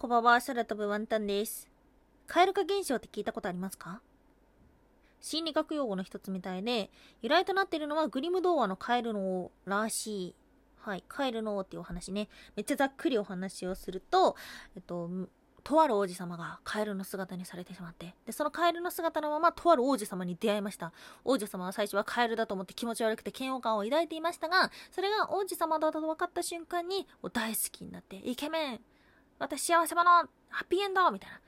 こんばば空飛ぶワンタンです。蛙化現象って聞いたことありますか？心理学用語の一つみたいで、由来となっているのはグリム童話のカエルの王らしい。はい、カエルの王っていうお話ね。めっちゃざっくりお話をすると、えっと、とある王子様がカエルの姿にされてしまって、で、そのカエルの姿のままとある王子様に出会いました。王子様は最初はカエルだと思って気持ち悪くて嫌悪感を抱いていましたが、それが王子様だと分かった瞬間に、大好きになって、イケメン私幸せ者ハッピーエンドみたいな。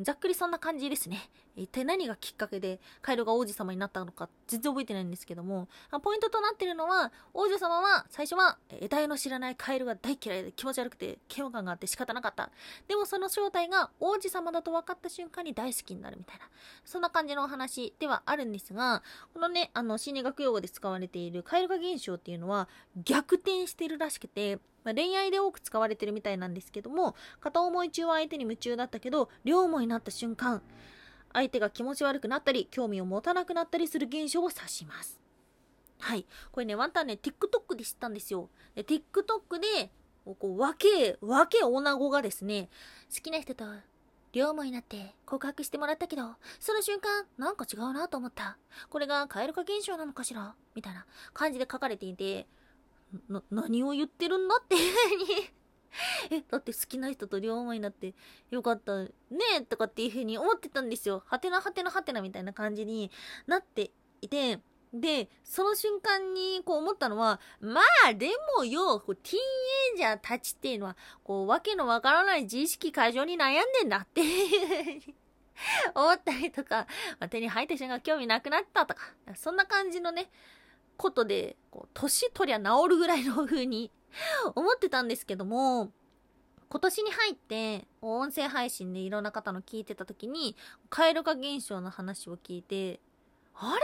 ざっくりそんな感じですね。一体何がきっかけでカエルが王子様になったのか全然覚えてないんですけども、ポイントとなってるのは、王女様は最初は得体の知らないカエルが大嫌いで気持ち悪くて嫌悪感があって仕方なかった。でもその正体が王子様だと分かった瞬間に大好きになるみたいな。そんな感じのお話ではあるんですが、このね、あの心理学用語で使われているカエル化現象っていうのは逆転してるらしくて、恋愛で多く使われてるみたいなんですけども片思い中は相手に夢中だったけど両思いになった瞬間相手が気持ち悪くなったり興味を持たなくなったりする現象を指します。はい。これねワンタンね TikTok で知ったんですよ。で TikTok でこう若え若え女子がですね好きな人と両思いになって告白してもらったけど、その瞬間、なんか違うなと思った。これが蛙化現象なのかしら？みたいな感じで書かれていて、な、何を言ってるんだっていうふうに え、だって好きな人と両思いになってよかったねとかっていうふうに思ってたんですよ。はてなはてなはてなみたいな感じになっていて、で、その瞬間にこう思ったのは、まあでもよ、こうティーンエイジャーたちっていうのは、こうわけのわからない自意識過剰に悩んでんだっていう思ったりとか、まあ、手に入った瞬間興味なくなったとか、そんな感じのね、ことで、こう、年取りゃ治るぐらいの風に 思ってたんですけども、今年に入って、音声配信でいろんな方の聞いてた時に、蛙化現象の話を聞いて、あれ？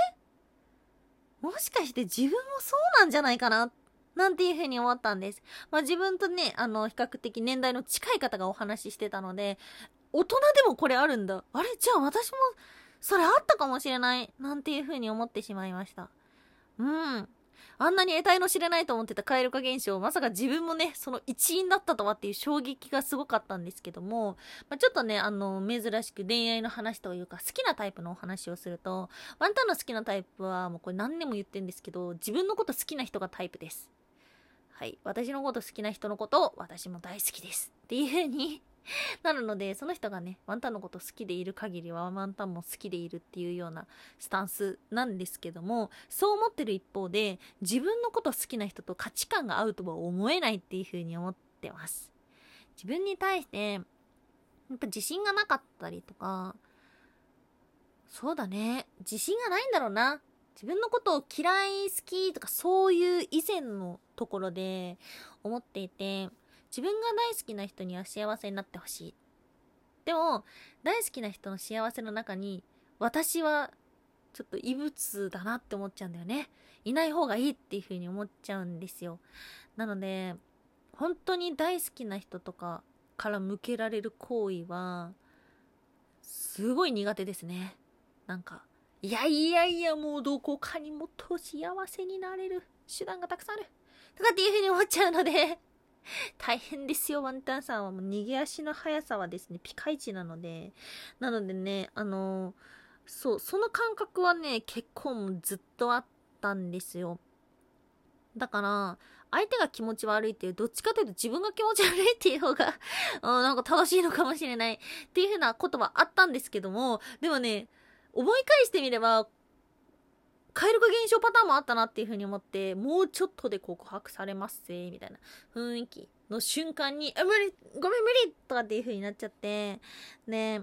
もしかして自分もそうなんじゃないかな？なんていうふうに思ったんです。まあ自分とね、あの、比較的年代の近い方がお話ししてたので、大人でもこれあるんだ。あれ？じゃあ私も、それあったかもしれない。なんていうふうに思ってしまいました。うん。あんなに得体の知れないと思ってた蛙化現象、まさか自分もね、その一員だったとはっていう衝撃がすごかったんですけども、まあ、ちょっとね、あの、珍しく恋愛の話というか、好きなタイプのお話をすると、ワンタンの好きなタイプは、もうこれ何年も言ってるんですけど、自分のこと好きな人がタイプです。はい。私のこと好きな人のことを、私も大好きです。っていう風に なので、その人がね、ワンタンのこと好きでいる限りは、ワンタンも好きでいるっていうようなスタンスなんですけども、そう思ってる一方で、自分のこと好きな人と価値観が合うとは思えないっていう風に思ってます。自分に対して、やっぱ自信がなかったりとか、そうだね、自信がないんだろうな。自分のことを嫌い好きとかそういう以前のところで思っていて、自分が大好きな人には幸せになってほしい。でも、大好きな人の幸せの中に、私はちょっと異物だなって思っちゃうんだよね。いない方がいいっていう風に思っちゃうんですよ。なので、本当に大好きな人とかから向けられる行為は、すごい苦手ですね。なんか、いやいやいや、もうどこかにもっと幸せになれる手段がたくさんある。とかっていう風に思っちゃうので、大変ですよ、ワンタンさんは。もう逃げ足の速さはですね、ピカイチなので。なのでね、あのー、そう、その感覚はね、結構ずっとあったんですよ。だから、相手が気持ち悪いっていう、どっちかというと自分が気持ち悪いっていう方が、うん、なんか正しいのかもしれないっていうふうなことはあったんですけども、でもね、思い返してみれば、蛙化現象パターンもあったなっていうふうに思って、もうちょっとで告白されますぜ、みたいな雰囲気の瞬間に、あ、無理ごめん無理とかっていうふうになっちゃって、で、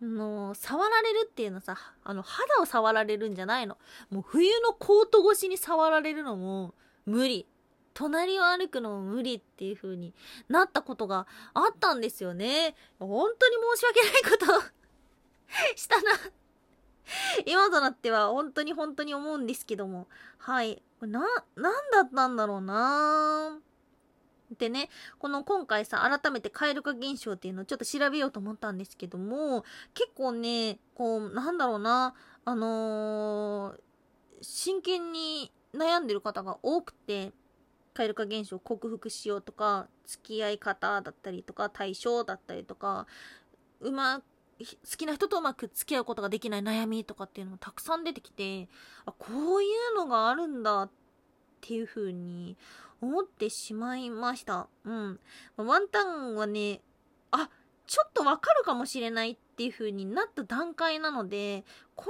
あの、触られるっていうのさ、あの、肌を触られるんじゃないの。もう冬のコート越しに触られるのも無理。隣を歩くのも無理っていう風になったことがあったんですよね。本当に申し訳ないこと したな 今となっては本当に本当に思うんですけども。はい。な、なんだったんだろうなでね、この今回さ、改めて蛙化現象っていうのをちょっと調べようと思ったんですけども、結構ね、こう、なんだろうな、あのー、真剣に悩んでる方が多くて、蛙化現象を克服しようとか付き合い方だったりとか対象だったりとかうま好きな人とうまく付き合うことができない悩みとかっていうのもたくさん出てきてあこういうのがあるんだっていう風に思ってしまいました。うん。ワンタンはねあちょっとわかるかもしれないっていう風になった段階なのでこ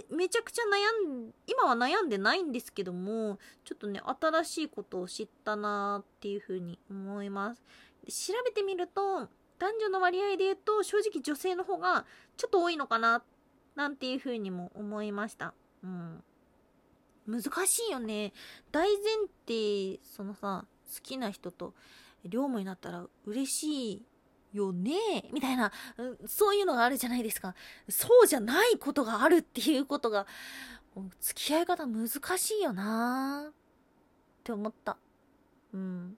れでめちゃくちゃ悩ん今は悩んでないんですけどもちょっとね新しいことを知ったなっていう風に思います。調べてみると男女の割合で言うと正直女性の方がちょっと多いのかななんていう風にも思いましたうん難しいよね大前提そのさ好きな人と両思いになったら嬉しいよねみたいな、そういうのがあるじゃないですか。そうじゃないことがあるっていうことが、付き合い方難しいよなって思った。うん。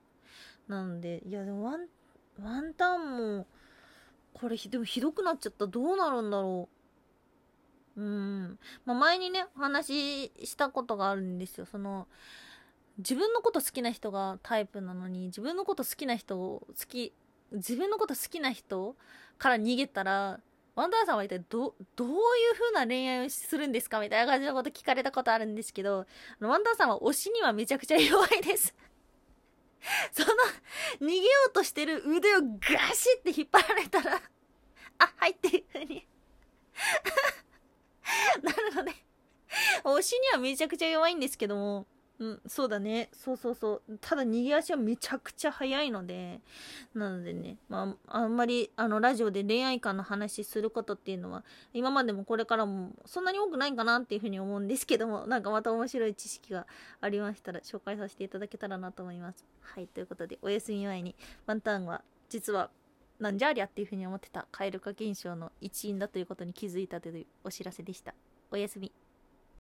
なので、いやでもワン、ワンタンも、これでもひどくなっちゃったどうなるんだろう。うん。まあ、前にね、お話ししたことがあるんですよ。その、自分のこと好きな人がタイプなのに、自分のこと好きな人を好き、自分のこと好きな人から逃げたら、ワンダーさんは一体ど、どういう風な恋愛をするんですかみたいな感じのこと聞かれたことあるんですけど、ワンダーさんは推しにはめちゃくちゃ弱いです その、逃げうとしてる腕をガシって引っ張られたら あ、はいっていう風に。なるので推しにはめちゃくちゃ弱いんですけども、うん、そうだね。そうそうそう。ただ逃げ足はめちゃくちゃ速いので、なのでね、まあ、あんまり、あの、ラジオで恋愛観の話することっていうのは、今までもこれからもそんなに多くないかなっていうふうに思うんですけども、なんかまた面白い知識がありましたら紹介させていただけたらなと思います。はい、ということで、お休み前に、ワンタンは、実は、なんじゃありゃっていうふうに思ってた蛙化現象の一因だということに気づいたというお知らせでした。おやすみ。